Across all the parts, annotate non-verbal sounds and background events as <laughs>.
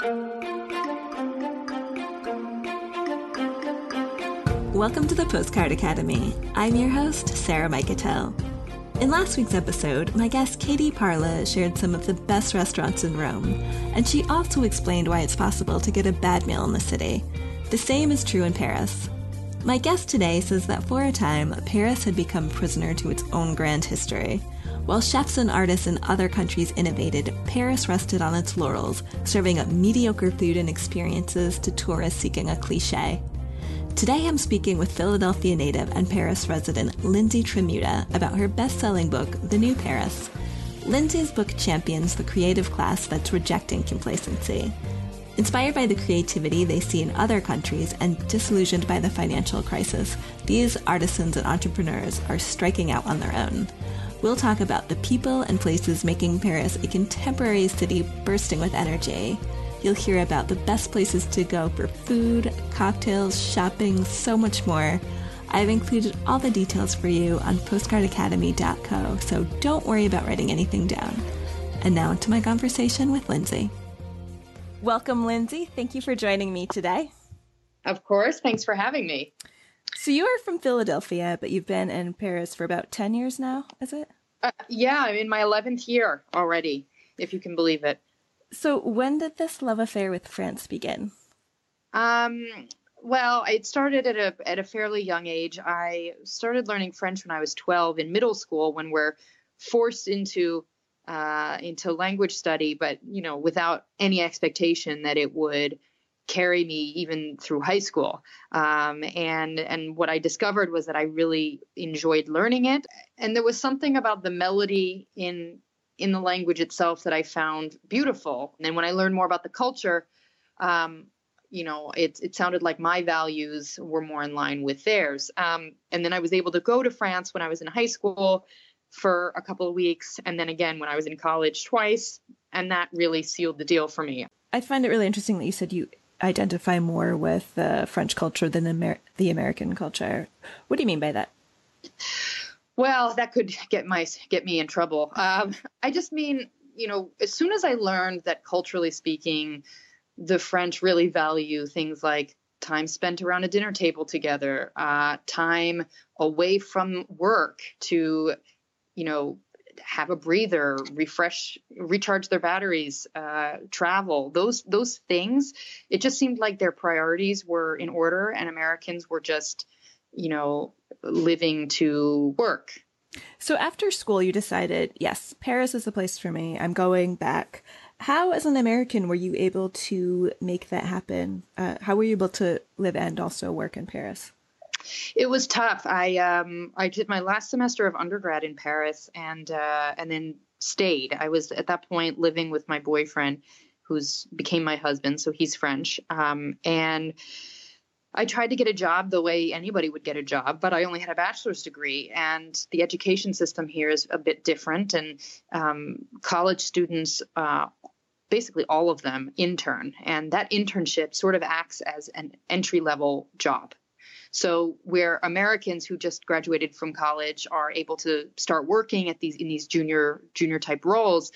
Welcome to the Postcard Academy. I'm your host, Sarah Micatel. In last week's episode, my guest Katie Parla shared some of the best restaurants in Rome, and she also explained why it's possible to get a bad meal in the city. The same is true in Paris. My guest today says that for a time, Paris had become prisoner to its own grand history. While chefs and artists in other countries innovated, Paris rested on its laurels, serving up mediocre food and experiences to tourists seeking a cliche. Today I'm speaking with Philadelphia native and Paris resident Lindsey Tramuta about her best selling book, The New Paris. Lindsey's book champions the creative class that's rejecting complacency. Inspired by the creativity they see in other countries and disillusioned by the financial crisis, these artisans and entrepreneurs are striking out on their own. We'll talk about the people and places making Paris a contemporary city bursting with energy You'll hear about the best places to go for food, cocktails, shopping, so much more. I've included all the details for you on postcardacademy.co, so don't worry about writing anything down. And now to my conversation with Lindsey. Welcome, Lindsey. Thank you for joining me today. Of course. Thanks for having me. So, you are from Philadelphia, but you've been in Paris for about 10 years now, is it? Uh, yeah, I'm in my 11th year already, if you can believe it. So, when did this love affair with France begin? Um, well, it started at a at a fairly young age. I started learning French when I was 12 in middle school, when we're forced into uh, into language study, but you know, without any expectation that it would carry me even through high school. Um, and and what I discovered was that I really enjoyed learning it, and there was something about the melody in in the language itself that I found beautiful. And then when I learned more about the culture, um, you know, it, it sounded like my values were more in line with theirs. Um, and then I was able to go to France when I was in high school for a couple of weeks. And then again when I was in college twice. And that really sealed the deal for me. I find it really interesting that you said you identify more with the French culture than Amer- the American culture. What do you mean by that? Well, that could get my get me in trouble. Um, I just mean, you know, as soon as I learned that culturally speaking, the French really value things like time spent around a dinner table together, uh, time away from work to, you know, have a breather, refresh, recharge their batteries, uh, travel. Those those things. It just seemed like their priorities were in order, and Americans were just, you know, living to work. So after school, you decided, yes, Paris is the place for me. I'm going back. How, as an American, were you able to make that happen? Uh, how were you able to live and also work in Paris? It was tough. I um, I did my last semester of undergrad in Paris, and uh, and then stayed. I was at that point living with my boyfriend, who's became my husband. So he's French, um, and I tried to get a job the way anybody would get a job, but I only had a bachelor's degree, and the education system here is a bit different. And um, college students, uh, basically all of them, intern, and that internship sort of acts as an entry level job. So where Americans who just graduated from college are able to start working at these in these junior junior type roles,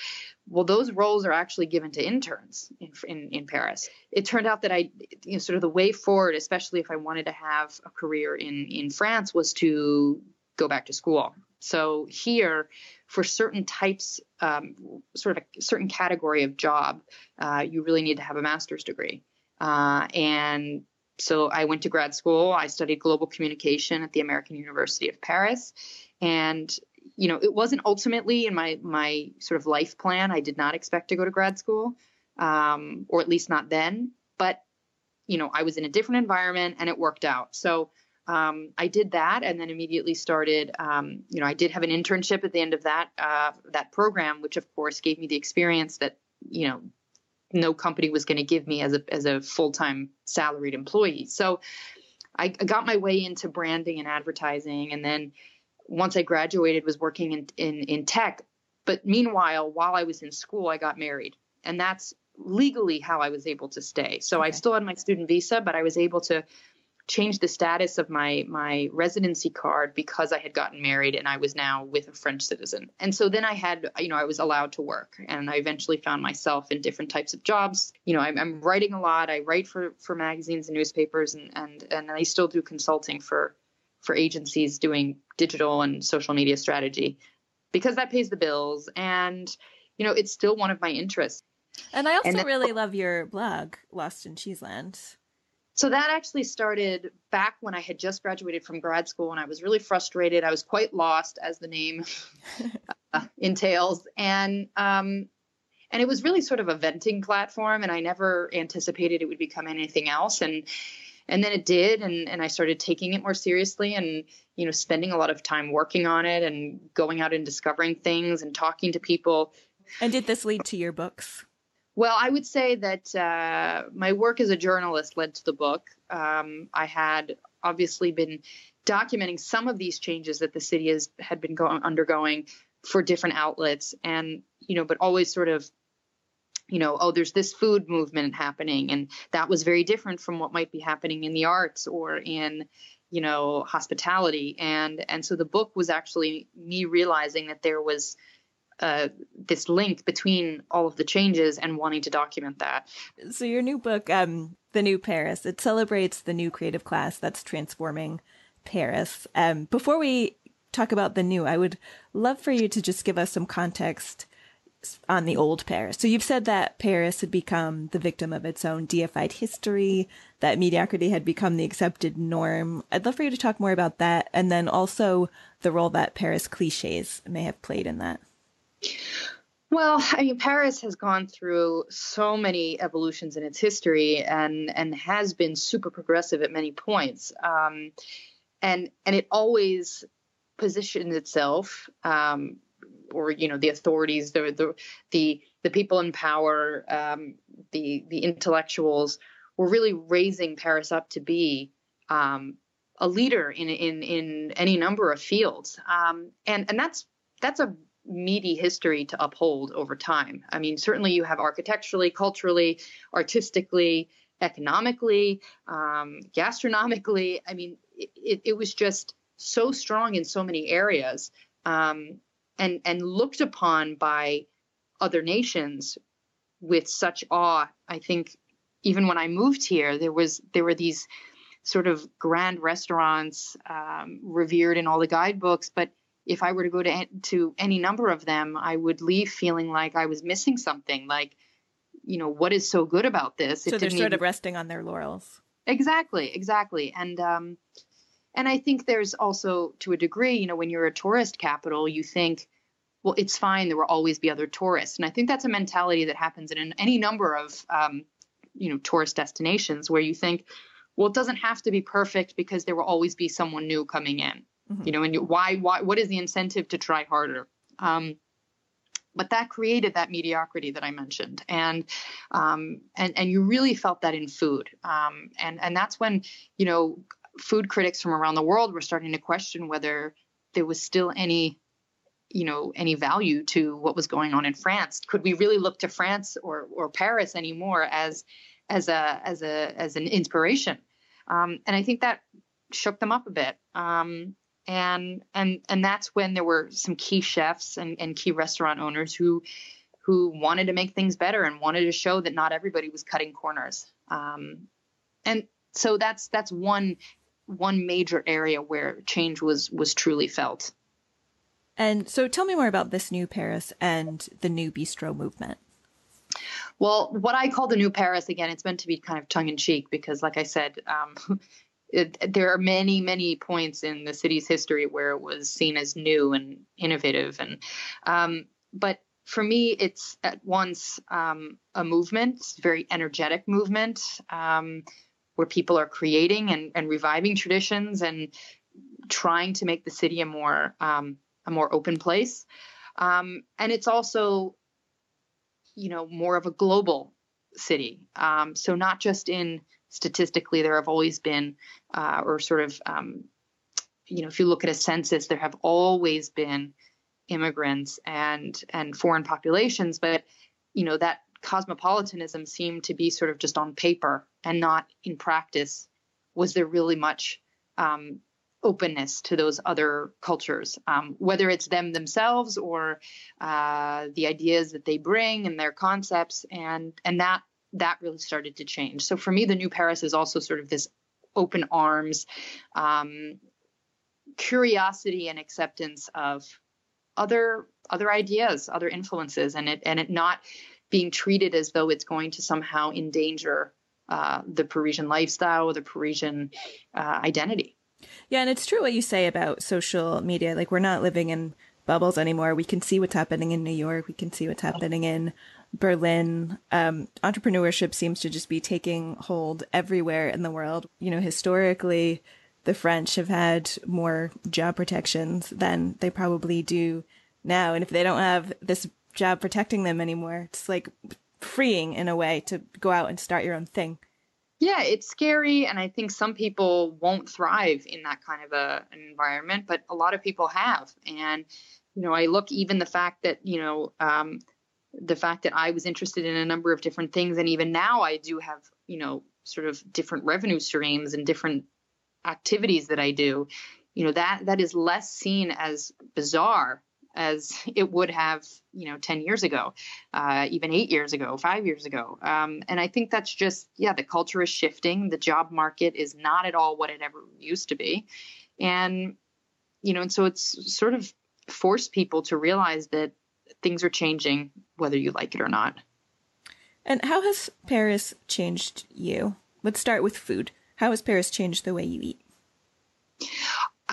well, those roles are actually given to interns in, in, in Paris. It turned out that I, you know, sort of the way forward, especially if I wanted to have a career in, in France, was to go back to school. So here, for certain types, um, sort of a certain category of job, uh, you really need to have a master's degree. Uh, and so I went to grad school. I studied global communication at the American University of Paris. And you know, it wasn't ultimately in my my sort of life plan. I did not expect to go to grad school, um, or at least not then. But you know, I was in a different environment, and it worked out. So um, I did that, and then immediately started. Um, you know, I did have an internship at the end of that uh, that program, which of course gave me the experience that you know no company was going to give me as a as a full time salaried employee. So I, I got my way into branding and advertising, and then once I graduated, was working in, in, in tech. But meanwhile, while I was in school, I got married. And that's legally how I was able to stay. So okay. I still had my student visa, but I was able to changed the status of my my residency card because I had gotten married and I was now with a French citizen. And so then I had, you know, I was allowed to work, and I eventually found myself in different types of jobs. You know, I'm, I'm writing a lot. I write for for magazines and newspapers, and and and I still do consulting for for agencies doing digital and social media strategy because that pays the bills and you know it's still one of my interests and i also and then, really love your blog lost in cheeseland so that actually started back when i had just graduated from grad school and i was really frustrated. I was quite lost as the name <laughs> uh, entails. And um, and it was really sort of a venting platform and i never anticipated it would become anything else. And and then it did and and I started taking it more seriously and you know spending a lot of time working on it and going out and discovering things and talking to people. And did this lead to your books well i would say that uh, my work as a journalist led to the book um, i had obviously been documenting some of these changes that the city has had been going undergoing for different outlets and you know but always sort of you know, oh, there's this food movement happening, and that was very different from what might be happening in the arts or in, you know, hospitality. And and so the book was actually me realizing that there was uh, this link between all of the changes and wanting to document that. So your new book, um, The New Paris, it celebrates the new creative class that's transforming Paris. Um, before we talk about the new, I would love for you to just give us some context on the old Paris. So you've said that Paris had become the victim of its own deified history, that mediocrity had become the accepted norm. I'd love for you to talk more about that and then also the role that Paris cliches may have played in that. Well, I mean, Paris has gone through so many evolutions in its history and and has been super progressive at many points. Um, and and it always positioned itself um, or you know the authorities, the the the, the people in power, um, the the intellectuals were really raising Paris up to be um, a leader in in in any number of fields, um, and and that's that's a meaty history to uphold over time. I mean, certainly you have architecturally, culturally, artistically, economically, um, gastronomically. I mean, it, it, was just so strong in so many areas um, and and looked upon by other nations with such awe. I think even when I moved here, there was there were these sort of grand restaurants um, revered in all the guidebooks, but if I were to go to to any number of them, I would leave feeling like I was missing something. Like, you know, what is so good about this? So they're sort even... of resting on their laurels. Exactly, exactly, and um, and I think there's also, to a degree, you know, when you're a tourist capital, you think, well, it's fine. There will always be other tourists. And I think that's a mentality that happens in any number of, um, you know, tourist destinations where you think, well, it doesn't have to be perfect because there will always be someone new coming in, mm-hmm. you know, and why, why, what is the incentive to try harder? Um, but that created that mediocrity that I mentioned, and um, and and you really felt that in food, um, and and that's when you know food critics from around the world were starting to question whether there was still any you know any value to what was going on in France. Could we really look to France or or Paris anymore as as a as a as an inspiration? Um, and I think that shook them up a bit. Um, and and and that's when there were some key chefs and, and key restaurant owners who who wanted to make things better and wanted to show that not everybody was cutting corners um, and so that's that's one one major area where change was was truly felt. And so tell me more about this new Paris and the new bistro movement. Well, what I call the new Paris, again, it's meant to be kind of tongue in cheek because, like I said, um, <laughs> it, there are many, many points in the city's history where it was seen as new and innovative. And um, but for me, it's at once um, a movement, very energetic movement. Um, where people are creating and, and reviving traditions and trying to make the city a more um, a more open place. Um, and it's also, you know, more of a global city. Um, so not just in statistically, there have always been, uh, or sort of, um, you know, if you look at a census, there have always been immigrants and and foreign populations, but you know that cosmopolitanism seemed to be sort of just on paper and not in practice. Was there really much um, openness to those other cultures, um, whether it's them themselves or uh, the ideas that they bring and their concepts, and and that that really started to change. So for me, the new Paris is also sort of this open arms, um, curiosity and acceptance of other other ideas, other influences, and it and it not being treated as though it's going to somehow endanger uh, the Parisian lifestyle the Parisian uh, identity. Yeah, and it's true what you say about social media. Like we're not living in bubbles anymore. We can see what's happening in New York. We can see what's happening in Berlin. Um, entrepreneurship seems to just be taking hold everywhere in the world. You know, historically, the French have had more job protections than they probably do now. And if they don't have this job protecting them anymore, it's like freeing in a way to go out and start your own thing. Yeah, it's scary. And I think some people won't thrive in that kind of a, an environment, but a lot of people have. And, you know, I look even the fact that, you know, um, the fact that I was interested in a number of different things. And even now I do have, you know, sort of different revenue streams and different activities that I do, you know, that that is less seen as bizarre as <laughs> it would have, you know, 10 years ago, uh, even eight years ago, five years ago. Um, and I think that's just, yeah, the culture is shifting. The job market is not at all what it ever used to be. And, you know, and so it's sort of forced people to realize that things are changing, whether you like it or not. And how has Paris changed you? Let's start with food. How has Paris changed the way you eat?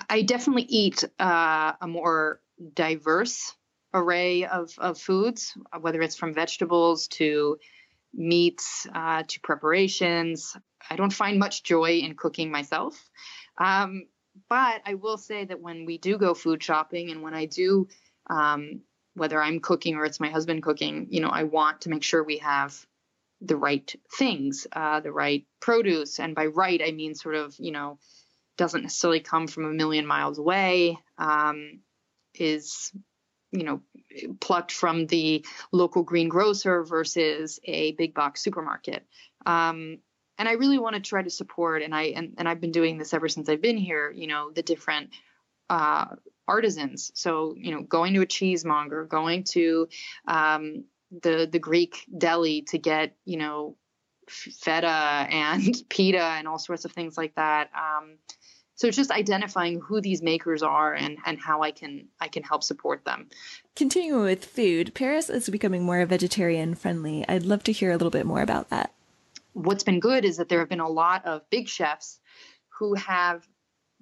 I definitely eat uh, a more diverse array of, of foods, whether it's from vegetables to meats uh, to preparations. I don't find much joy in cooking myself. Um, but I will say that when we do go food shopping and when I do, um, whether I'm cooking or it's my husband cooking, you know, I want to make sure we have the right things, uh, the right produce. And by right, I mean sort of, you know, doesn't necessarily come from a million miles away, um, is, you know, plucked from the local greengrocer versus a big box supermarket. Um, and I really want to try to support, and I and, and I've been doing this ever since I've been here. You know, the different uh, artisans. So you know, going to a cheesemonger, going to um, the the Greek deli to get you know feta and <laughs> pita and all sorts of things like that. Um, so it's just identifying who these makers are and and how I can I can help support them. Continuing with food, Paris is becoming more vegetarian friendly. I'd love to hear a little bit more about that. What's been good is that there have been a lot of big chefs who have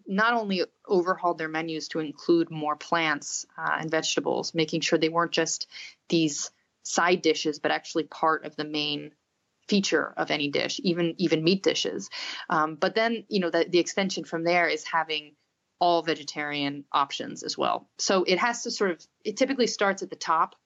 not only overhauled their menus to include more plants uh, and vegetables, making sure they weren't just these side dishes, but actually part of the main feature of any dish, even even meat dishes. Um, but then, you know, the, the extension from there is having all vegetarian options as well. So it has to sort of it typically starts at the top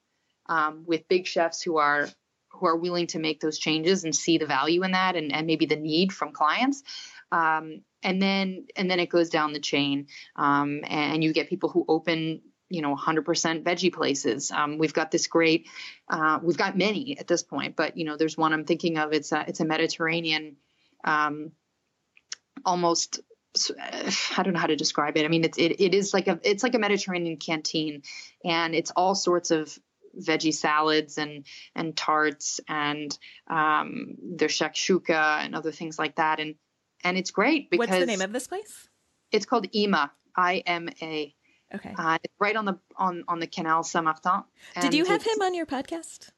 um, with big chefs who are who are willing to make those changes and see the value in that and, and maybe the need from clients. Um, and then and then it goes down the chain um, and you get people who open you know 100% veggie places um, we've got this great uh, we've got many at this point but you know there's one i'm thinking of it's a it's a mediterranean um, almost I don't know how to describe it. I mean, it's it, it is like a it's like a Mediterranean canteen, and it's all sorts of veggie salads and and tarts and um, there's shakshuka and other things like that, and and it's great because what's the name of this place? It's called Ima, I M A, Okay. Uh, right on the on on the Canal Saint Martin. Did you have him on your podcast?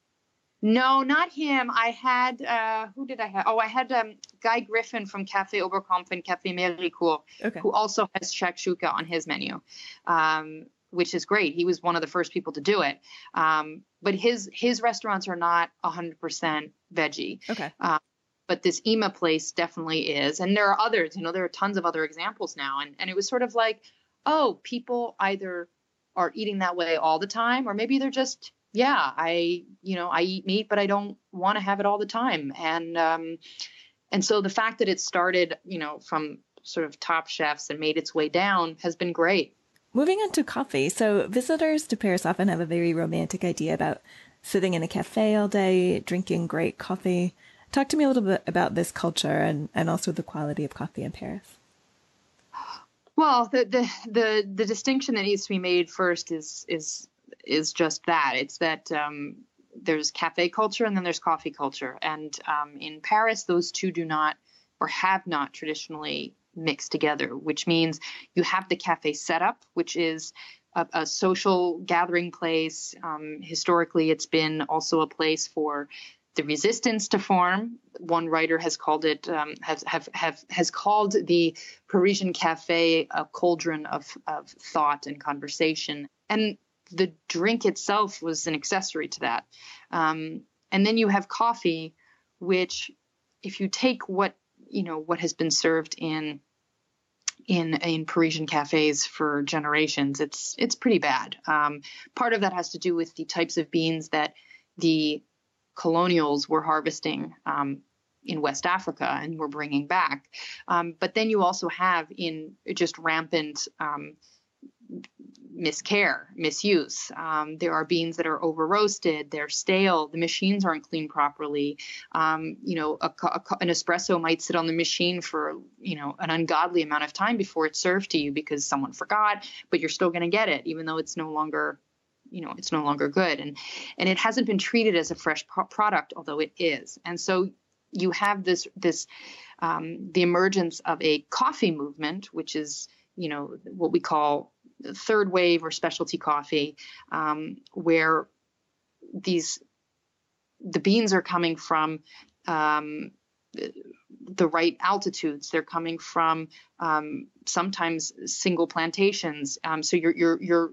No, not him. I had uh, who did I have? Oh, I had um, Guy Griffin from Cafe Oberkampf and Cafe Méricourt, okay. who also has shakshuka on his menu, um, which is great. He was one of the first people to do it. Um, but his his restaurants are not 100% veggie. Okay. Uh, but this Ima place definitely is, and there are others. You know, there are tons of other examples now, and and it was sort of like oh, people either are eating that way all the time, or maybe they're just, yeah, I, you know, I eat meat, but I don't want to have it all the time. And, um, and so the fact that it started, you know, from sort of top chefs and made its way down has been great. Moving on to coffee. So visitors to Paris often have a very romantic idea about sitting in a cafe all day, drinking great coffee. Talk to me a little bit about this culture and, and also the quality of coffee in Paris. Well, the, the the the distinction that needs to be made first is is is just that. It's that um, there's cafe culture and then there's coffee culture, and um, in Paris, those two do not or have not traditionally mixed together. Which means you have the cafe setup, which is a, a social gathering place. Um, historically, it's been also a place for the resistance to form. One writer has called it um, has have, have has called the Parisian cafe a cauldron of of thought and conversation, and the drink itself was an accessory to that. Um, and then you have coffee, which, if you take what you know what has been served in in in Parisian cafes for generations, it's it's pretty bad. Um, part of that has to do with the types of beans that the colonials were harvesting um, in West Africa and were bringing back. Um, but then you also have in just rampant um, miscare, misuse. Um, there are beans that are over roasted, they're stale, the machines aren't cleaned properly. Um, you know, a, a, an espresso might sit on the machine for, you know, an ungodly amount of time before it's served to you because someone forgot, but you're still going to get it, even though it's no longer you know it's no longer good and and it hasn't been treated as a fresh pro- product although it is and so you have this this um, the emergence of a coffee movement which is you know what we call third wave or specialty coffee um, where these the beans are coming from um, the right altitudes. They're coming from um, sometimes single plantations. Um, so you're you're you're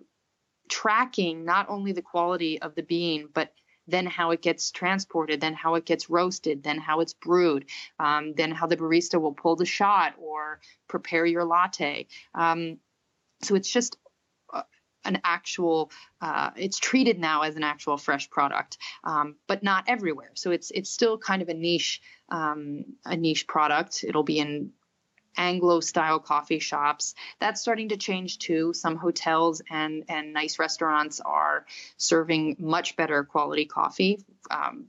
tracking not only the quality of the bean, but then how it gets transported, then how it gets roasted, then how it's brewed, um, then how the barista will pull the shot or prepare your latte. Um, so it's just uh, an actual uh, it's treated now as an actual fresh product um, but not everywhere so it's it's still kind of a niche um, a niche product it'll be in Anglo style coffee shops. That's starting to change too. Some hotels and, and nice restaurants are serving much better quality coffee. Um,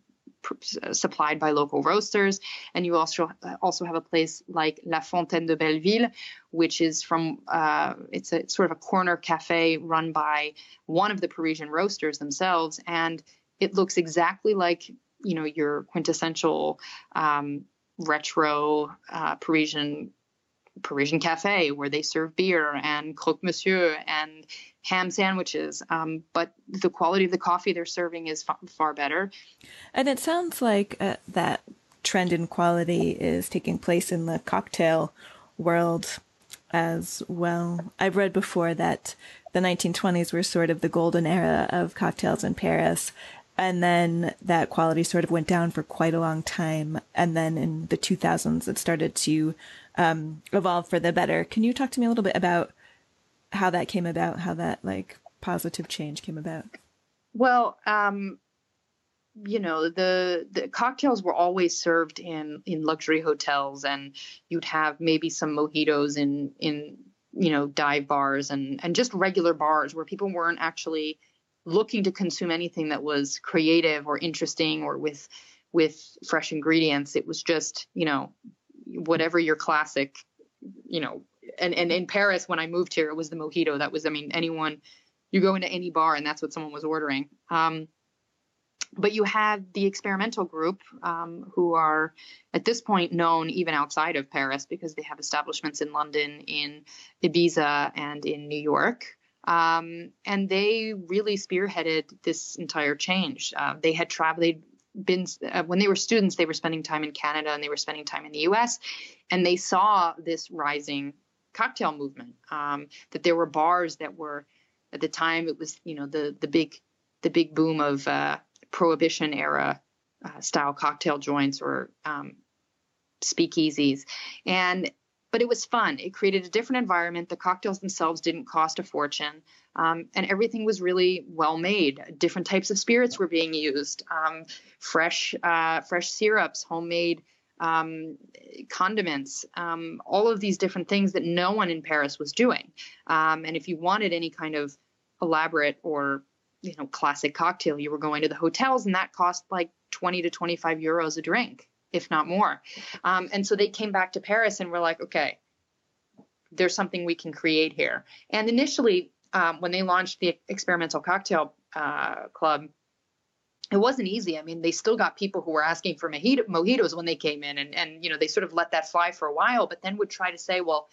supplied by local roasters. And you also also have a place like La Fontaine de Belleville which is from uh, it's a sort of a corner cafe run by one of the Parisian roasters themselves. And it looks exactly like you know your quintessential um, retro uh, Parisian Parisian cafe where they serve beer and croque monsieur and ham sandwiches. Um, but the quality of the coffee they're serving is far, far better. And it sounds like uh, that trend in quality is taking place in the cocktail world as well. I've read before that the 1920s were sort of the golden era of cocktails in Paris. And then that quality sort of went down for quite a long time. And then in the 2000s, it started to um, evolve for the better. Can you talk to me a little bit about how that came about, how that like positive change came about? Well, um, you know, the the cocktails were always served in in luxury hotels, and you'd have maybe some mojitos in in you know dive bars and and just regular bars where people weren't actually looking to consume anything that was creative or interesting or with with fresh ingredients. It was just you know whatever your classic, you know, and, and in Paris, when I moved here, it was the mojito. That was, I mean, anyone, you go into any bar and that's what someone was ordering. Um, but you have the experimental group um, who are at this point known even outside of Paris because they have establishments in London, in Ibiza, and in New York. Um, and they really spearheaded this entire change. Uh, they had traveled, they'd been uh, when they were students they were spending time in canada and they were spending time in the us and they saw this rising cocktail movement um, that there were bars that were at the time it was you know the the big the big boom of uh, prohibition era uh, style cocktail joints or um, speakeasies and but it was fun. It created a different environment. The cocktails themselves didn't cost a fortune, um, and everything was really well made. Different types of spirits were being used, um, fresh, uh, fresh syrups, homemade um, condiments, um, all of these different things that no one in Paris was doing. Um, and if you wanted any kind of elaborate or you know classic cocktail, you were going to the hotels, and that cost like 20 to 25 euros a drink. If not more. Um, and so they came back to Paris and were like, okay, there's something we can create here. And initially, um, when they launched the experimental cocktail uh, club, it wasn't easy. I mean, they still got people who were asking for mojito, mojitos when they came in, and and you know they sort of let that fly for a while, but then would try to say, well,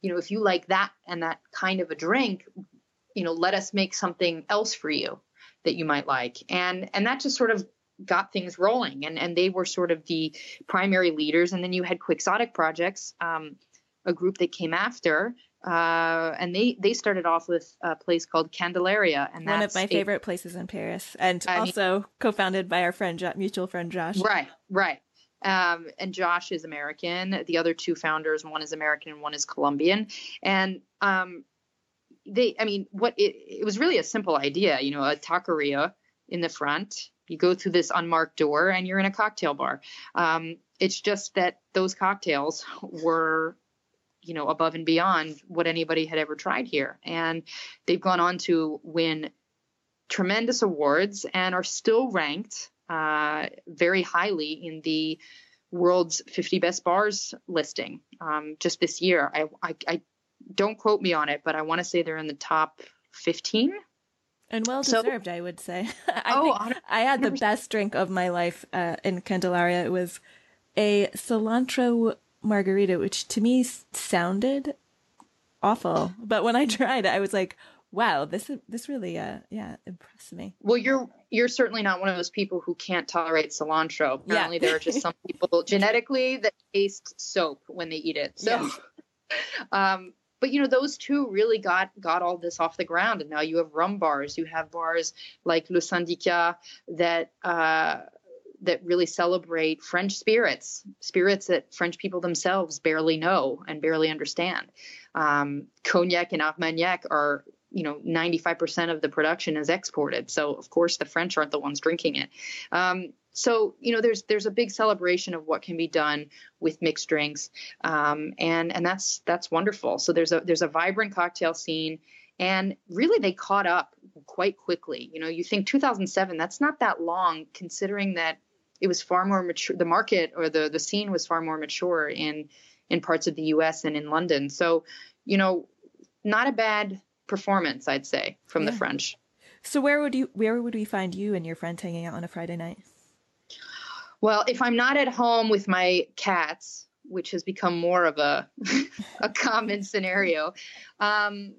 you know, if you like that and that kind of a drink, you know, let us make something else for you that you might like, and and that just sort of got things rolling, and and they were sort of the primary leaders, and then you had Quixotic projects. Um, a group that came after, uh, and they they started off with a place called Candelaria, and that's one of my favorite a, places in Paris, and I also mean, co-founded by our friend mutual friend Josh. Right, right. Um, and Josh is American. The other two founders, one is American and one is Colombian, and um, they, I mean, what it, it was really a simple idea, you know, a taqueria in the front. You go through this unmarked door, and you're in a cocktail bar. Um, it's just that those cocktails were you know above and beyond what anybody had ever tried here. And they've gone on to win tremendous awards and are still ranked uh, very highly in the world's 50 best bars listing. Um, just this year I, I, I, don't quote me on it but i want to say they're in the top 15 and well deserved, so, I would say. <laughs> I oh, I had the best drink of my life uh, in Candelaria. It was a cilantro margarita, which to me sounded awful. But when I <laughs> tried it, I was like, wow, this this really uh yeah, impressed me. Well, you're you're certainly not one of those people who can't tolerate cilantro. Apparently yeah. there are just some <laughs> people genetically that taste soap when they eat it. So um but you know those two really got got all this off the ground and now you have rum bars you have bars like le syndicat that uh that really celebrate French spirits, spirits that French people themselves barely know and barely understand. Um, cognac and Armagnac are, you know, 95% of the production is exported. So of course the French aren't the ones drinking it. Um, so you know there's there's a big celebration of what can be done with mixed drinks um, and and that's that's wonderful so there's a there's a vibrant cocktail scene and really they caught up quite quickly you know you think 2007 that's not that long considering that it was far more mature. The market or the the scene was far more mature in in parts of the U.S. and in London. So, you know, not a bad performance, I'd say, from yeah. the French. So where would you where would we find you and your friends hanging out on a Friday night? Well, if I'm not at home with my cats, which has become more of a <laughs> a common scenario, um,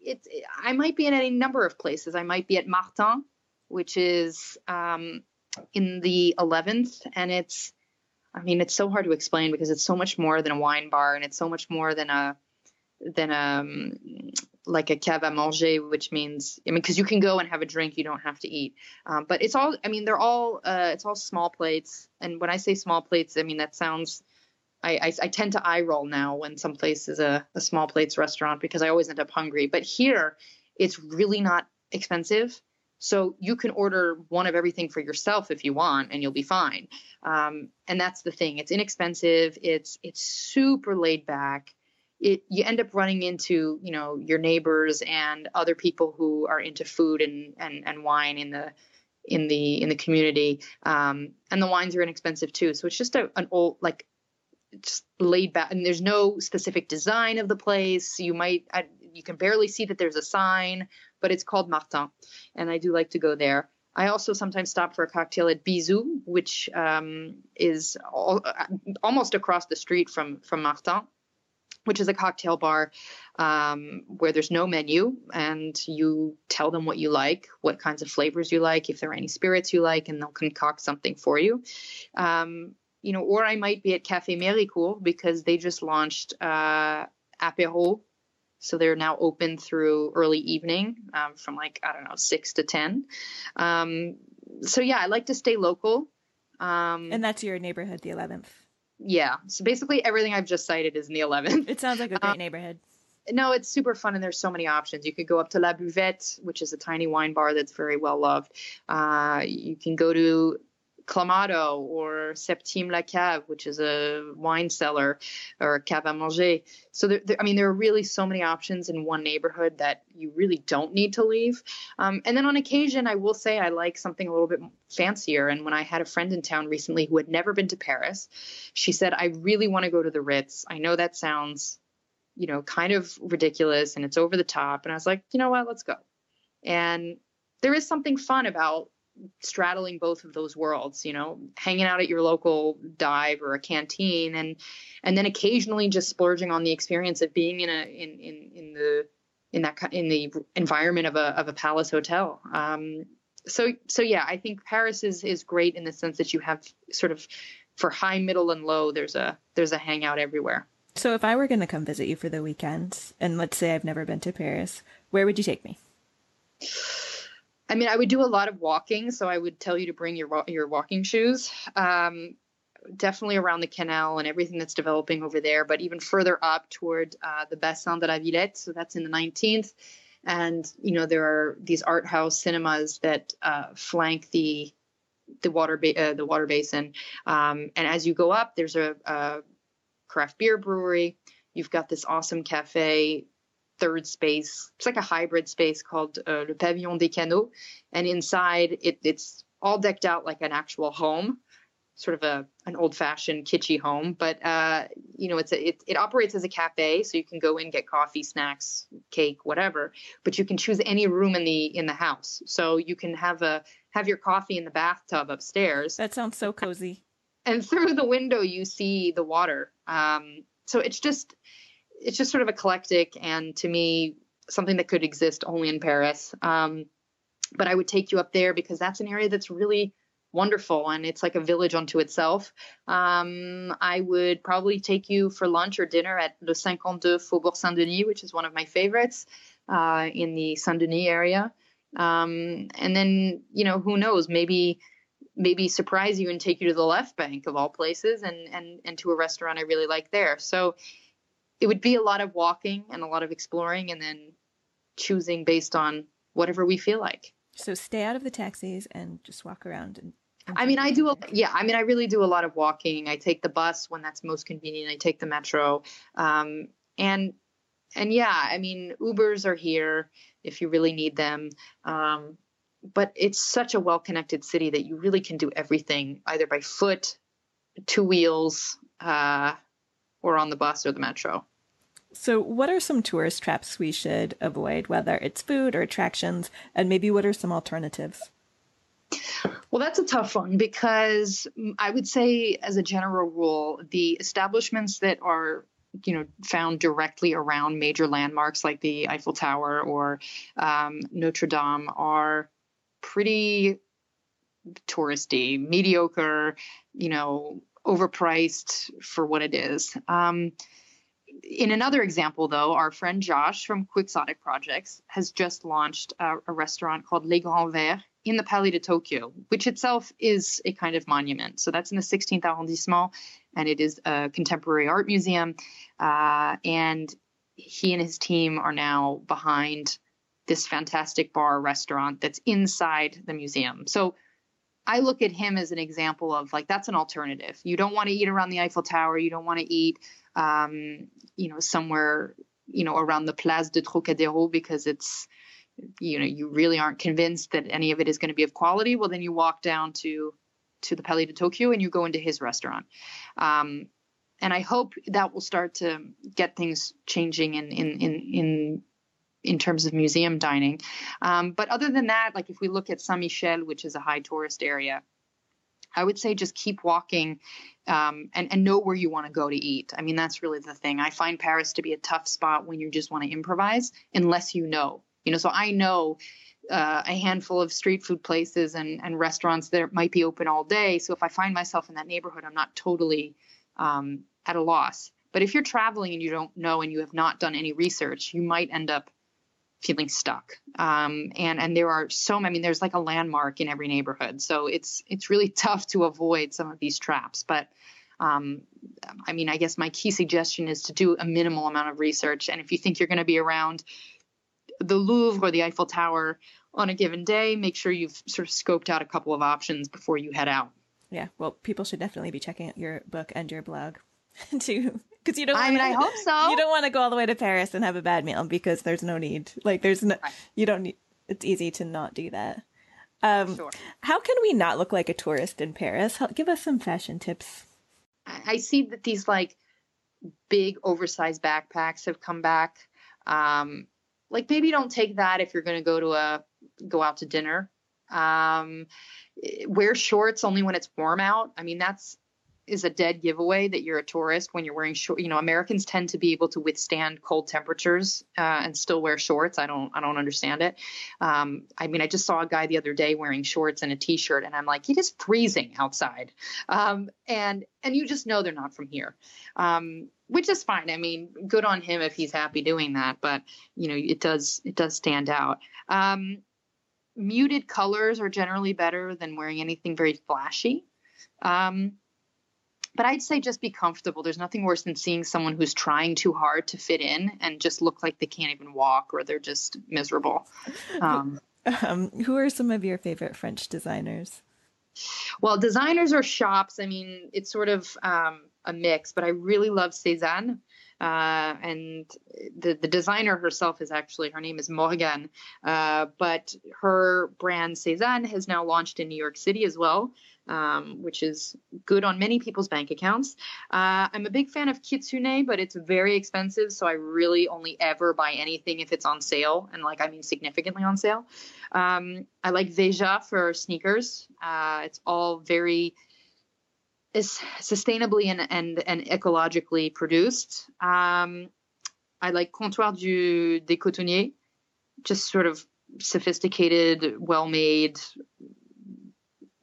it's I might be in any number of places. I might be at Martin, which is um, in the 11th and it's i mean it's so hard to explain because it's so much more than a wine bar and it's so much more than a than a um, like a cave à manger which means i mean because you can go and have a drink you don't have to eat um, but it's all i mean they're all uh, it's all small plates and when i say small plates i mean that sounds I, I, I tend to eye roll now when some place is a, a small plates restaurant because I always end up hungry. But here, it's really not expensive so you can order one of everything for yourself if you want, and you'll be fine. Um, and that's the thing; it's inexpensive. It's it's super laid back. It you end up running into you know your neighbors and other people who are into food and and, and wine in the in the in the community. Um, and the wines are inexpensive too. So it's just a, an old like just laid back and there's no specific design of the place you might I, you can barely see that there's a sign but it's called Martin, and I do like to go there. I also sometimes stop for a cocktail at Bisou, which um, is all, almost across the street from from Martin, which is a cocktail bar um, where there's no menu, and you tell them what you like, what kinds of flavors you like, if there are any spirits you like, and they'll concoct something for you. Um, you know, or I might be at Cafe Méricourt because they just launched uh, apéro so they're now open through early evening um, from like, I don't know, six to 10. Um, so yeah, I like to stay local. Um, and that's your neighborhood, the 11th. Yeah. So basically everything I've just cited is in the 11th. It sounds like a great um, neighborhood. No, it's super fun and there's so many options. You could go up to La Buvette, which is a tiny wine bar that's very well loved. Uh, you can go to Clamato or Septime La Cave, which is a wine cellar, or Cave à Manger. So, there, there, I mean, there are really so many options in one neighborhood that you really don't need to leave. Um, and then on occasion, I will say I like something a little bit fancier. And when I had a friend in town recently who had never been to Paris, she said, I really want to go to the Ritz. I know that sounds, you know, kind of ridiculous and it's over the top. And I was like, you know what, let's go. And there is something fun about straddling both of those worlds you know hanging out at your local dive or a canteen and and then occasionally just splurging on the experience of being in a in in, in the in that in the environment of a of a palace hotel. Um so so yeah i think paris is is great in the sense that you have sort of for high middle and low there's a there's a hangout everywhere. So if i were going to come visit you for the weekend and let's say i've never been to paris where would you take me I mean, I would do a lot of walking, so I would tell you to bring your your walking shoes. Um, definitely around the canal and everything that's developing over there, but even further up toward uh, the Bassin de la Villette, so that's in the 19th. And you know there are these art house cinemas that uh, flank the the water ba- uh, the water basin. Um, and as you go up, there's a, a craft beer brewery. You've got this awesome cafe third space. It's like a hybrid space called uh, Le Pavillon des Canaux, and inside it, it's all decked out like an actual home, sort of a an old-fashioned kitschy home. But uh, you know, it's a, it it operates as a cafe, so you can go in get coffee, snacks, cake, whatever. But you can choose any room in the in the house, so you can have a have your coffee in the bathtub upstairs. That sounds so cozy. And through the window, you see the water. Um, so it's just it's just sort of eclectic and to me something that could exist only in Paris. Um, but I would take you up there because that's an area that's really wonderful and it's like a village unto itself. Um, I would probably take you for lunch or dinner at Le 52 Faubourg Saint Denis, which is one of my favorites uh, in the Saint Denis area. Um, and then, you know, who knows, maybe maybe surprise you and take you to the left bank of all places and and and to a restaurant I really like there. So it would be a lot of walking and a lot of exploring and then choosing based on whatever we feel like. So stay out of the taxis and just walk around and I mean, I do, a, yeah, I mean, I really do a lot of walking. I take the bus when that's most convenient. I take the metro. Um, and, and yeah, I mean, Ubers are here if you really need them. Um, but it's such a well connected city that you really can do everything either by foot, two wheels, uh, or on the bus or the metro. So, what are some tourist traps we should avoid, whether it's food or attractions, and maybe what are some alternatives? Well, that's a tough one because I would say, as a general rule, the establishments that are you know found directly around major landmarks like the Eiffel Tower or um, Notre Dame are pretty touristy, mediocre, you know, overpriced for what it is. Um, in another example, though, our friend Josh from Quixotic Projects has just launched a, a restaurant called Les Grands Verts in the Palais de Tokyo, which itself is a kind of monument. So that's in the 16th arrondissement, and it is a contemporary art museum. Uh, and he and his team are now behind this fantastic bar restaurant that's inside the museum. So I look at him as an example of like that's an alternative. You don't want to eat around the Eiffel Tower. You don't want to eat um, you know, somewhere, you know, around the Place de Trocadero because it's, you know, you really aren't convinced that any of it is going to be of quality. Well, then you walk down to to the Palais de Tokyo and you go into his restaurant. Um, and I hope that will start to get things changing in in in in in terms of museum dining. Um, but other than that, like if we look at Saint Michel, which is a high tourist area, I would say just keep walking um, and, and know where you want to go to eat. I mean, that's really the thing. I find Paris to be a tough spot when you just want to improvise unless you know. You know, so I know uh, a handful of street food places and, and restaurants that might be open all day. So if I find myself in that neighborhood, I'm not totally um, at a loss. But if you're traveling and you don't know and you have not done any research, you might end up feeling stuck. Um, and and there are so many. I mean, there's like a landmark in every neighborhood, so it's it's really <laughs> tough to avoid some of these traps. But um, I mean, I guess my key suggestion is to do a minimal amount of research. And if you think you're going to be around the Louvre or the Eiffel Tower on a given day, make sure you've sort of scoped out a couple of options before you head out. Yeah, well, people should definitely be checking out your book and your blog <laughs> too, because you don't. I wanna, mean, I hope so. <laughs> You don't want to go all the way to Paris and have a bad meal because there's no need. Like, there's no. Right. You don't need. It's easy to not do that. Um, Sure. How can we not look like a tourist in Paris? Help, give us some fashion tips. I I see that these like big oversized backpacks have come back. Um, like maybe don't take that if you're going to go to a go out to dinner. Um, eh, wear shorts only when it's warm out. I mean that's is a dead giveaway that you're a tourist when you're wearing short. You know, Americans tend to be able to withstand cold temperatures uh, and still wear shorts. I don't I don't understand it. Um, I mean, I just saw a guy the other day wearing shorts and a t-shirt, and I'm like, it is freezing outside. Um, and and you just know they're not from here, um, which is fine. I mean, good on him if he's happy doing that. But you know, it does it does stand out. Um, muted colors are generally better than wearing anything very flashy. Um, but I'd say just be comfortable. There's nothing worse than seeing someone who's trying too hard to fit in and just look like they can't even walk or they're just miserable. Um, Um, who are some of your favorite French designers? Well, designers or shops, I mean, it's sort of um, a mix, but I really love Sézane. Uh, and the, the designer herself is actually, her name is Morgane, uh, but her brand Sézane has now launched in New York City as well, um, which is good on many people's bank accounts. Uh, I'm a big fan of Kitsune, but it's very expensive, so I really only ever buy anything if it's on sale, and like I mean significantly on sale. Um, I like Veja for sneakers. Uh, it's all very is sustainably and, and, and ecologically produced. Um, I like Comptoir du des just sort of sophisticated, well made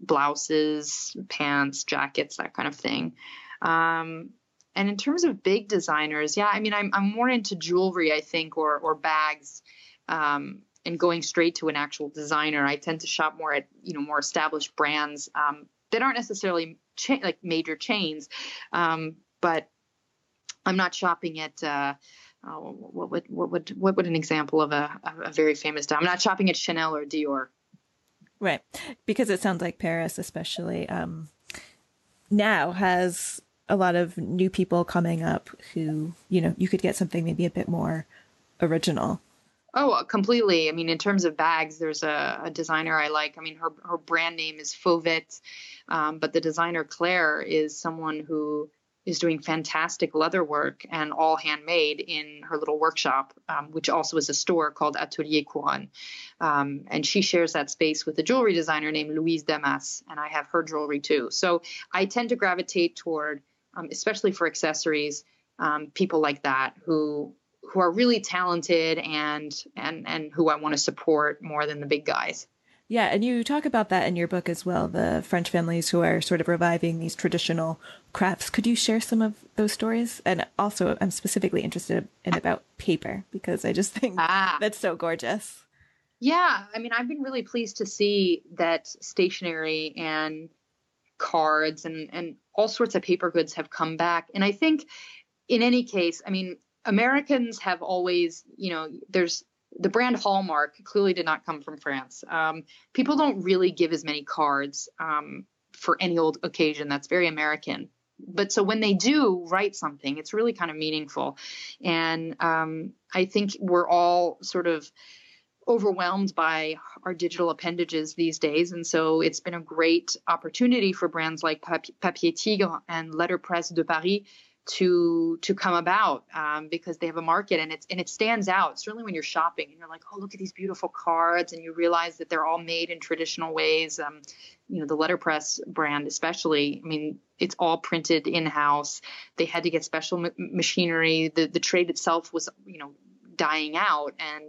blouses, pants, jackets, that kind of thing. Um, and in terms of big designers, yeah, I mean, I'm, I'm more into jewelry, I think, or, or bags. Um, and going straight to an actual designer, I tend to shop more at you know more established brands um, that aren't necessarily cha- like major chains, um, but I'm not shopping at. Uh, oh, what would what would what would an example of a, a very famous? I'm not shopping at Chanel or Dior. Right. Because it sounds like Paris, especially um, now, has a lot of new people coming up who, you know, you could get something maybe a bit more original. Oh, completely. I mean, in terms of bags, there's a, a designer I like. I mean, her her brand name is Fauvet, um, but the designer Claire is someone who is doing fantastic leather work and all handmade in her little workshop, um, which also is a store called Atelier Couronne. Um, and she shares that space with a jewelry designer named Louise Damas, and I have her jewelry too. So I tend to gravitate toward, um, especially for accessories, um, people like that who who are really talented and and and who I want to support more than the big guys. Yeah, and you talk about that in your book as well, the French families who are sort of reviving these traditional crafts. Could you share some of those stories? And also, I'm specifically interested in about paper because I just <laughs> think Ah. that's so gorgeous. Yeah, I mean, I've been really pleased to see that stationery and cards and and all sorts of paper goods have come back. And I think, in any case, I mean, Americans have always, you know, there's the brand Hallmark clearly did not come from France. Um, people don't really give as many cards um, for any old occasion. That's very American. But so when they do write something, it's really kind of meaningful. And um, I think we're all sort of overwhelmed by our digital appendages these days. And so it's been a great opportunity for brands like Papier Tigre and Letterpress de Paris to to come about um, because they have a market and it's and it stands out. Certainly when you're shopping and you're like oh look at these beautiful cards and you realize that they're all made in traditional ways um, you know the letterpress brand especially i mean it's all printed in house they had to get special machinery. The the trade itself was you know dying out and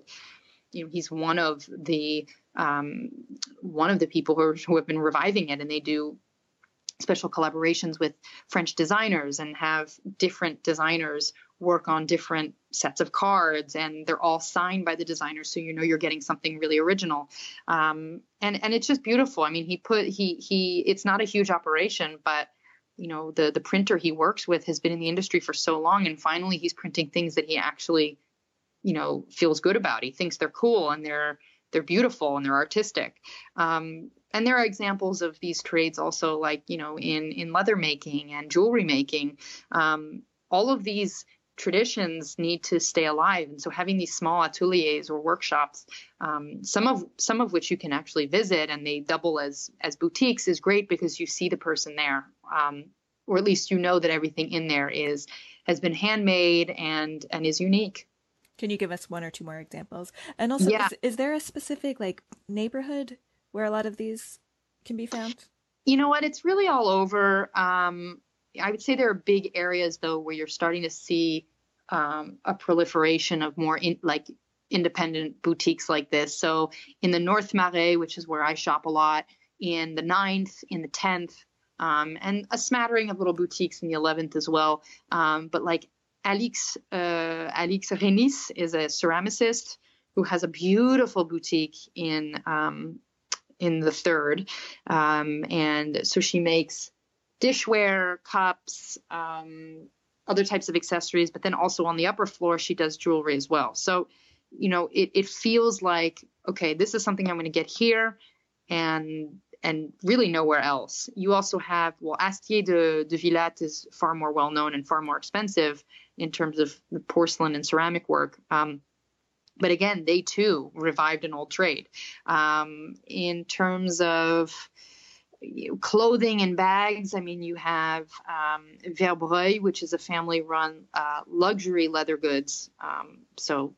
you know he's one of the um, one of the people who, are, who have been reviving it and they do special collaborations with French designers and have different designers work on different sets of cards and they're all signed by the designer so you know you're getting something really original. Um, and and it's just beautiful. I mean he put he he it's not a huge operation but you know the the printer he works with has been in the industry for so long and finally he's printing things that he actually you know feels good about. He thinks they're cool and they're they're beautiful and they're artistic. Um, and there are examples of these trades also, like you know, in in leather making and jewelry making. Um, all of these traditions need to stay alive, and so having these small ateliers or workshops, um, some of some of which you can actually visit, and they double as as boutiques, is great because you see the person there, um, or at least you know that everything in there is has been handmade and and is unique. Can you give us one or two more examples? And also, yeah. is, is there a specific like neighborhood where a lot of these can be found? You know what? It's really all over. Um, I would say there are big areas though where you're starting to see um, a proliferation of more in, like independent boutiques like this. So in the North Marais, which is where I shop a lot, in the 9th, in the 10th, um, and a smattering of little boutiques in the 11th as well. Um, but like Alix, uh, Alix Reynis is a ceramicist who has a beautiful boutique in um, in the third. Um, and so she makes dishware, cups, um, other types of accessories, but then also on the upper floor, she does jewelry as well. So, you know, it, it feels like, okay, this is something I'm going to get here and and really nowhere else. You also have, well, Astier de, de Villatte is far more well known and far more expensive in terms of the porcelain and ceramic work. Um, but again, they too revived an old trade. Um, in terms of clothing and bags, I mean, you have um, Verbreuil, which is a family run uh, luxury leather goods. Um, so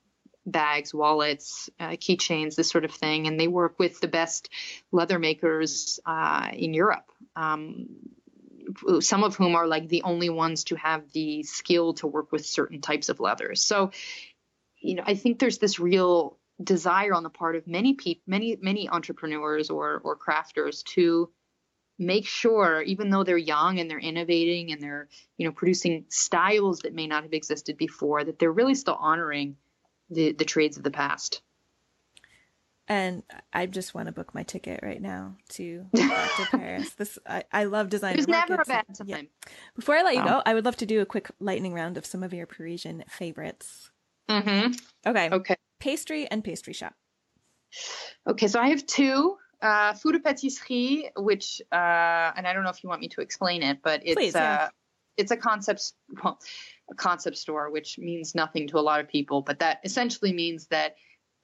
bags, wallets, uh, keychains, this sort of thing. And they work with the best leather makers uh, in Europe. Um, some of whom are like the only ones to have the skill to work with certain types of leathers. So you know, I think there's this real desire on the part of many people, many many entrepreneurs or or crafters to make sure, even though they're young and they're innovating and they're you know producing styles that may not have existed before, that they're really still honoring the the trades of the past. And I just want to book my ticket right now to <laughs> to Paris. This I, I love design. There's never a bad time. Yeah. Before I let you go, I would love to do a quick lightning round of some of your Parisian favorites. Mm-hmm. Okay. Okay. Pastry and pastry shop. Okay, so I have two. Uh, Fou de pâtisserie, which, uh, and I don't know if you want me to explain it, but it's Please, yeah. uh, it's a concept, well, a concept store, which means nothing to a lot of people, but that essentially means that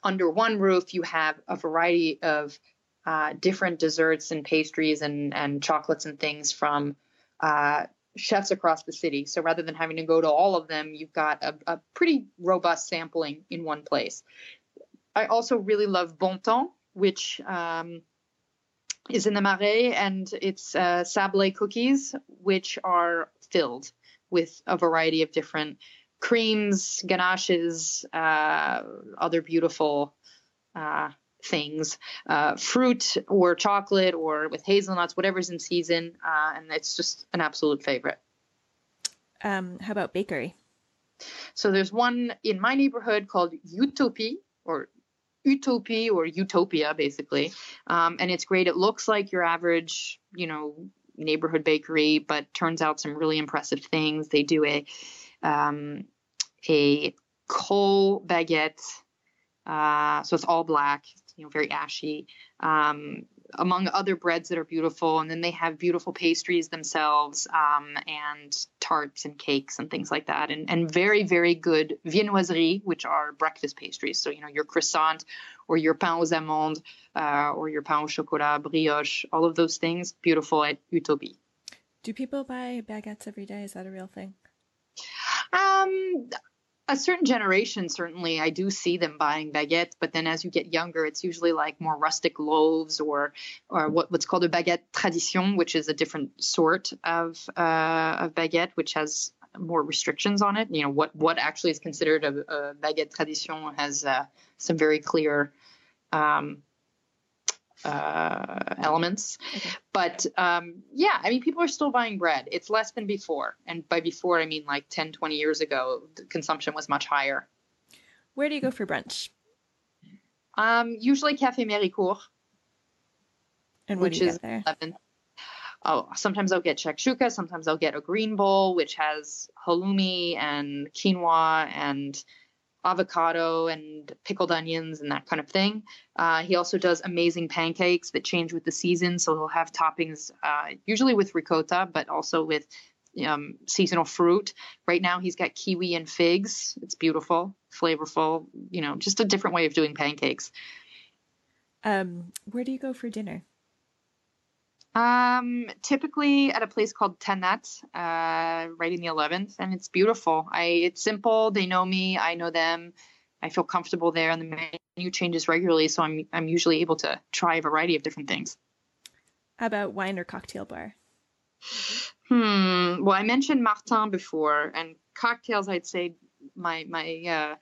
under one roof you have a variety of uh, different desserts and pastries and and chocolates and things from uh, chefs across the city. So rather than having to go to all of them, you've got a, a pretty robust sampling in one place. I also really love Bontemps, which um, is in the Marais, and it's uh, sablé cookies, which are filled with a variety of different creams, ganaches, uh, other beautiful uh, things, uh, fruit or chocolate or with hazelnuts, whatever's in season, uh, and it's just an absolute favorite. Um, how about bakery? So there's one in my neighborhood called Utopie or Utopie or Utopia, basically, um, and it's great. It looks like your average, you know, neighborhood bakery, but turns out some really impressive things. They do a um, a coal baguette, uh, so it's all black you know very ashy um, among other breads that are beautiful. And then they have beautiful pastries themselves um, and tarts and cakes and things like that. And, and very very good viennoiserie which are breakfast pastries. So you know your croissant or your pain aux amandes uh, or your pain au chocolat brioche all of those things beautiful at utopie do people buy baguettes every day? Is that a real thing? Um a certain generation certainly i do see them buying baguettes but then as you get younger it's usually like more rustic loaves or or what, what's called a baguette tradition which is a different sort of uh, of baguette which has more restrictions on it. You know what what actually is considered a, a baguette tradition has uh, some very clear um, uh, elements. Okay. But um, yeah, I mean, people are still buying bread. It's less than before. And by before, I mean like 10, 20 years ago, the consumption was much higher. Where do you go for brunch? Um, usually Cafe Méricourt. And what which is there? 11. Oh, sometimes I'll get shakshuka. Sometimes I'll get a green bowl, which has halloumi and quinoa and avocado and pickled onions and that kind of thing. Uh, he also does amazing pancakes that change with the season. So he'll have toppings, uh, usually with ricotta, but also with um, seasonal fruit. Right now, he's got kiwi and figs. It's beautiful, flavorful. You know, just a different way of doing pancakes. Um, where do you go for dinner? Um, typically at a place called Tannat, uh, right in the 11th, and it's beautiful. I it's simple. They know me. I know them. I feel comfortable there, and the menu changes regularly, so I'm I'm usually able to try a variety of different things. How about wine or cocktail bar? Hmm. Well, I mentioned Martin before, and cocktails. I'd say my my uh,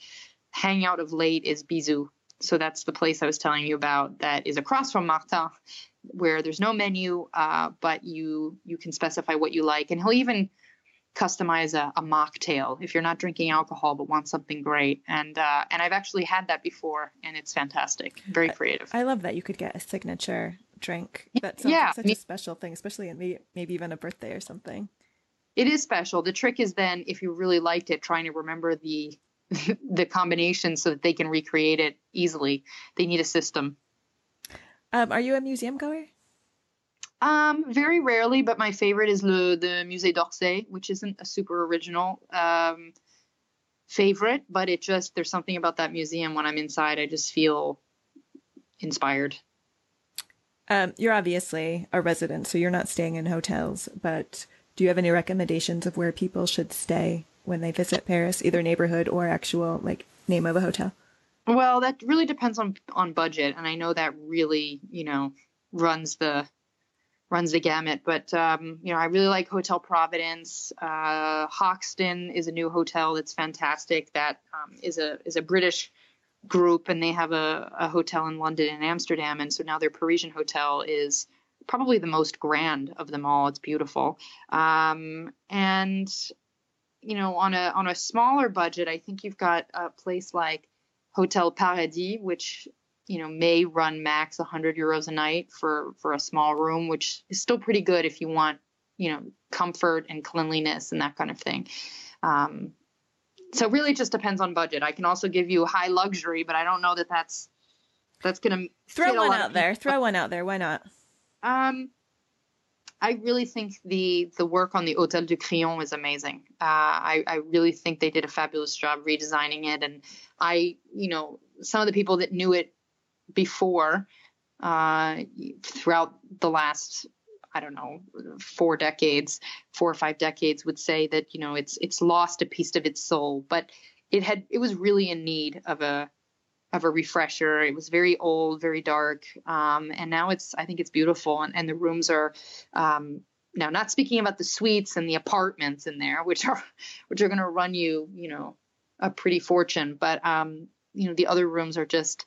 hangout of late is Bisou. So that's the place I was telling you about that is across from Martin, where there's no menu, uh, but you you can specify what you like, and he'll even customize a, a mocktail if you're not drinking alcohol but want something great. And uh, and I've actually had that before, and it's fantastic. Very creative. I love that you could get a signature drink. That sounds yeah, like such me- a special thing, especially at maybe, maybe even a birthday or something. It is special. The trick is then, if you really liked it, trying to remember the the combination so that they can recreate it easily. They need a system. Um, are you a museum goer? Um, very rarely, but my favorite is le, the Musée d'Orsay, which isn't a super original um, favorite, but it just there's something about that museum when I'm inside, I just feel inspired. Um, you're obviously a resident, so you're not staying in hotels, but do you have any recommendations of where people should stay when they visit Paris, either neighborhood or actual like name of a hotel? Well, that really depends on on budget, and I know that really you know runs the runs the gamut. But um, you know, I really like Hotel Providence. Uh, Hoxton is a new hotel that's fantastic. That um, is a is a British group, and they have a, a hotel in London and Amsterdam, and so now their Parisian hotel is probably the most grand of them all. It's beautiful. Um, and you know, on a on a smaller budget, I think you've got a place like Hotel Paradis, which you know may run max 100 euros a night for for a small room, which is still pretty good if you want you know comfort and cleanliness and that kind of thing. Um, so really, it just depends on budget. I can also give you high luxury, but I don't know that that's that's gonna throw one out there. Throw one out there. Why not? Um, I really think the the work on the Hôtel du Crillon is amazing. Uh, I, I really think they did a fabulous job redesigning it, and I, you know, some of the people that knew it before, uh, throughout the last, I don't know, four decades, four or five decades, would say that you know it's it's lost a piece of its soul, but it had it was really in need of a of a refresher. It was very old, very dark, um, and now it's I think it's beautiful, and, and the rooms are. Um, now, not speaking about the suites and the apartments in there, which are <laughs> which are going to run you, you know, a pretty fortune, but um, you know the other rooms are just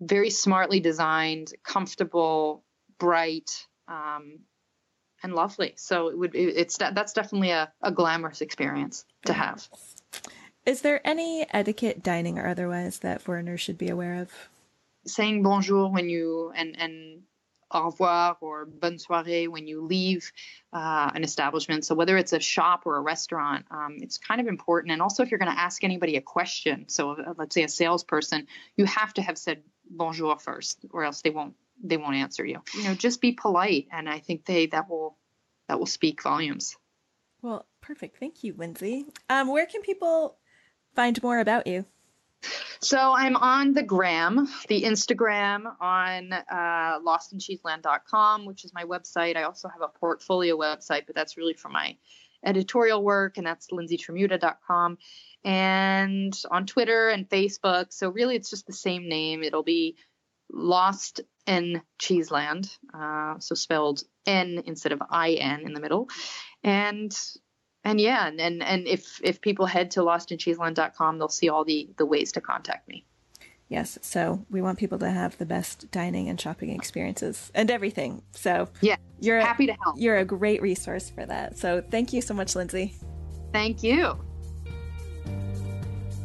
very smartly designed, comfortable, bright, um, and lovely. So it would it's that's definitely a, a glamorous experience to have. Is there any etiquette, dining or otherwise, that foreigners should be aware of? Saying bonjour when you and and au revoir or bonne soirée when you leave uh, an establishment. So whether it's a shop or a restaurant, um, it's kind of important. And also, if you're going to ask anybody a question, so uh, let's say a salesperson, you have to have said bonjour first, or else they won't they won't answer you. You know, just be polite, and I think they that will that will speak volumes. Well, perfect. Thank you, Lindsey. Um, where can people find more about you? So I'm on the gram, the Instagram on uh, lostincheeseland.com, which is my website. I also have a portfolio website, but that's really for my editorial work, and that's lindseytramuta.com. And on Twitter and Facebook. So really, it's just the same name. It'll be Lost in Cheeseland, uh, so spelled N instead of I N in the middle. And and yeah, and, and and if if people head to lostincheeseland.com, they'll see all the the ways to contact me. Yes, so we want people to have the best dining and shopping experiences and everything. So yeah, you're happy to help. You're a great resource for that. So thank you so much, Lindsey. Thank you.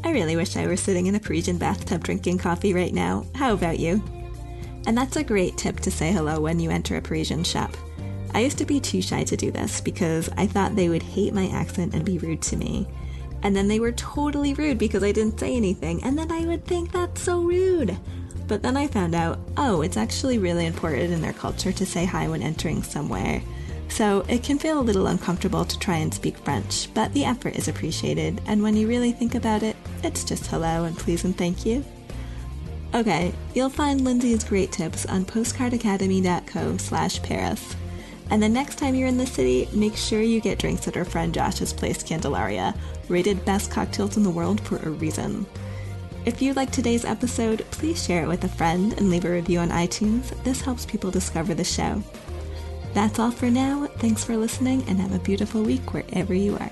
I really wish I were sitting in a Parisian bathtub drinking coffee right now. How about you? And that's a great tip to say hello when you enter a Parisian shop. I used to be too shy to do this because I thought they would hate my accent and be rude to me. And then they were totally rude because I didn't say anything, and then I would think that's so rude. But then I found out, oh, it's actually really important in their culture to say hi when entering somewhere. So it can feel a little uncomfortable to try and speak French, but the effort is appreciated, and when you really think about it, it's just hello and please and thank you. Okay, you'll find Lindsey's great tips on postcardacademy.co slash Paris. And the next time you're in the city, make sure you get drinks at our friend Josh's place, Candelaria, rated best cocktails in the world for a reason. If you liked today's episode, please share it with a friend and leave a review on iTunes. This helps people discover the show. That's all for now. Thanks for listening and have a beautiful week wherever you are.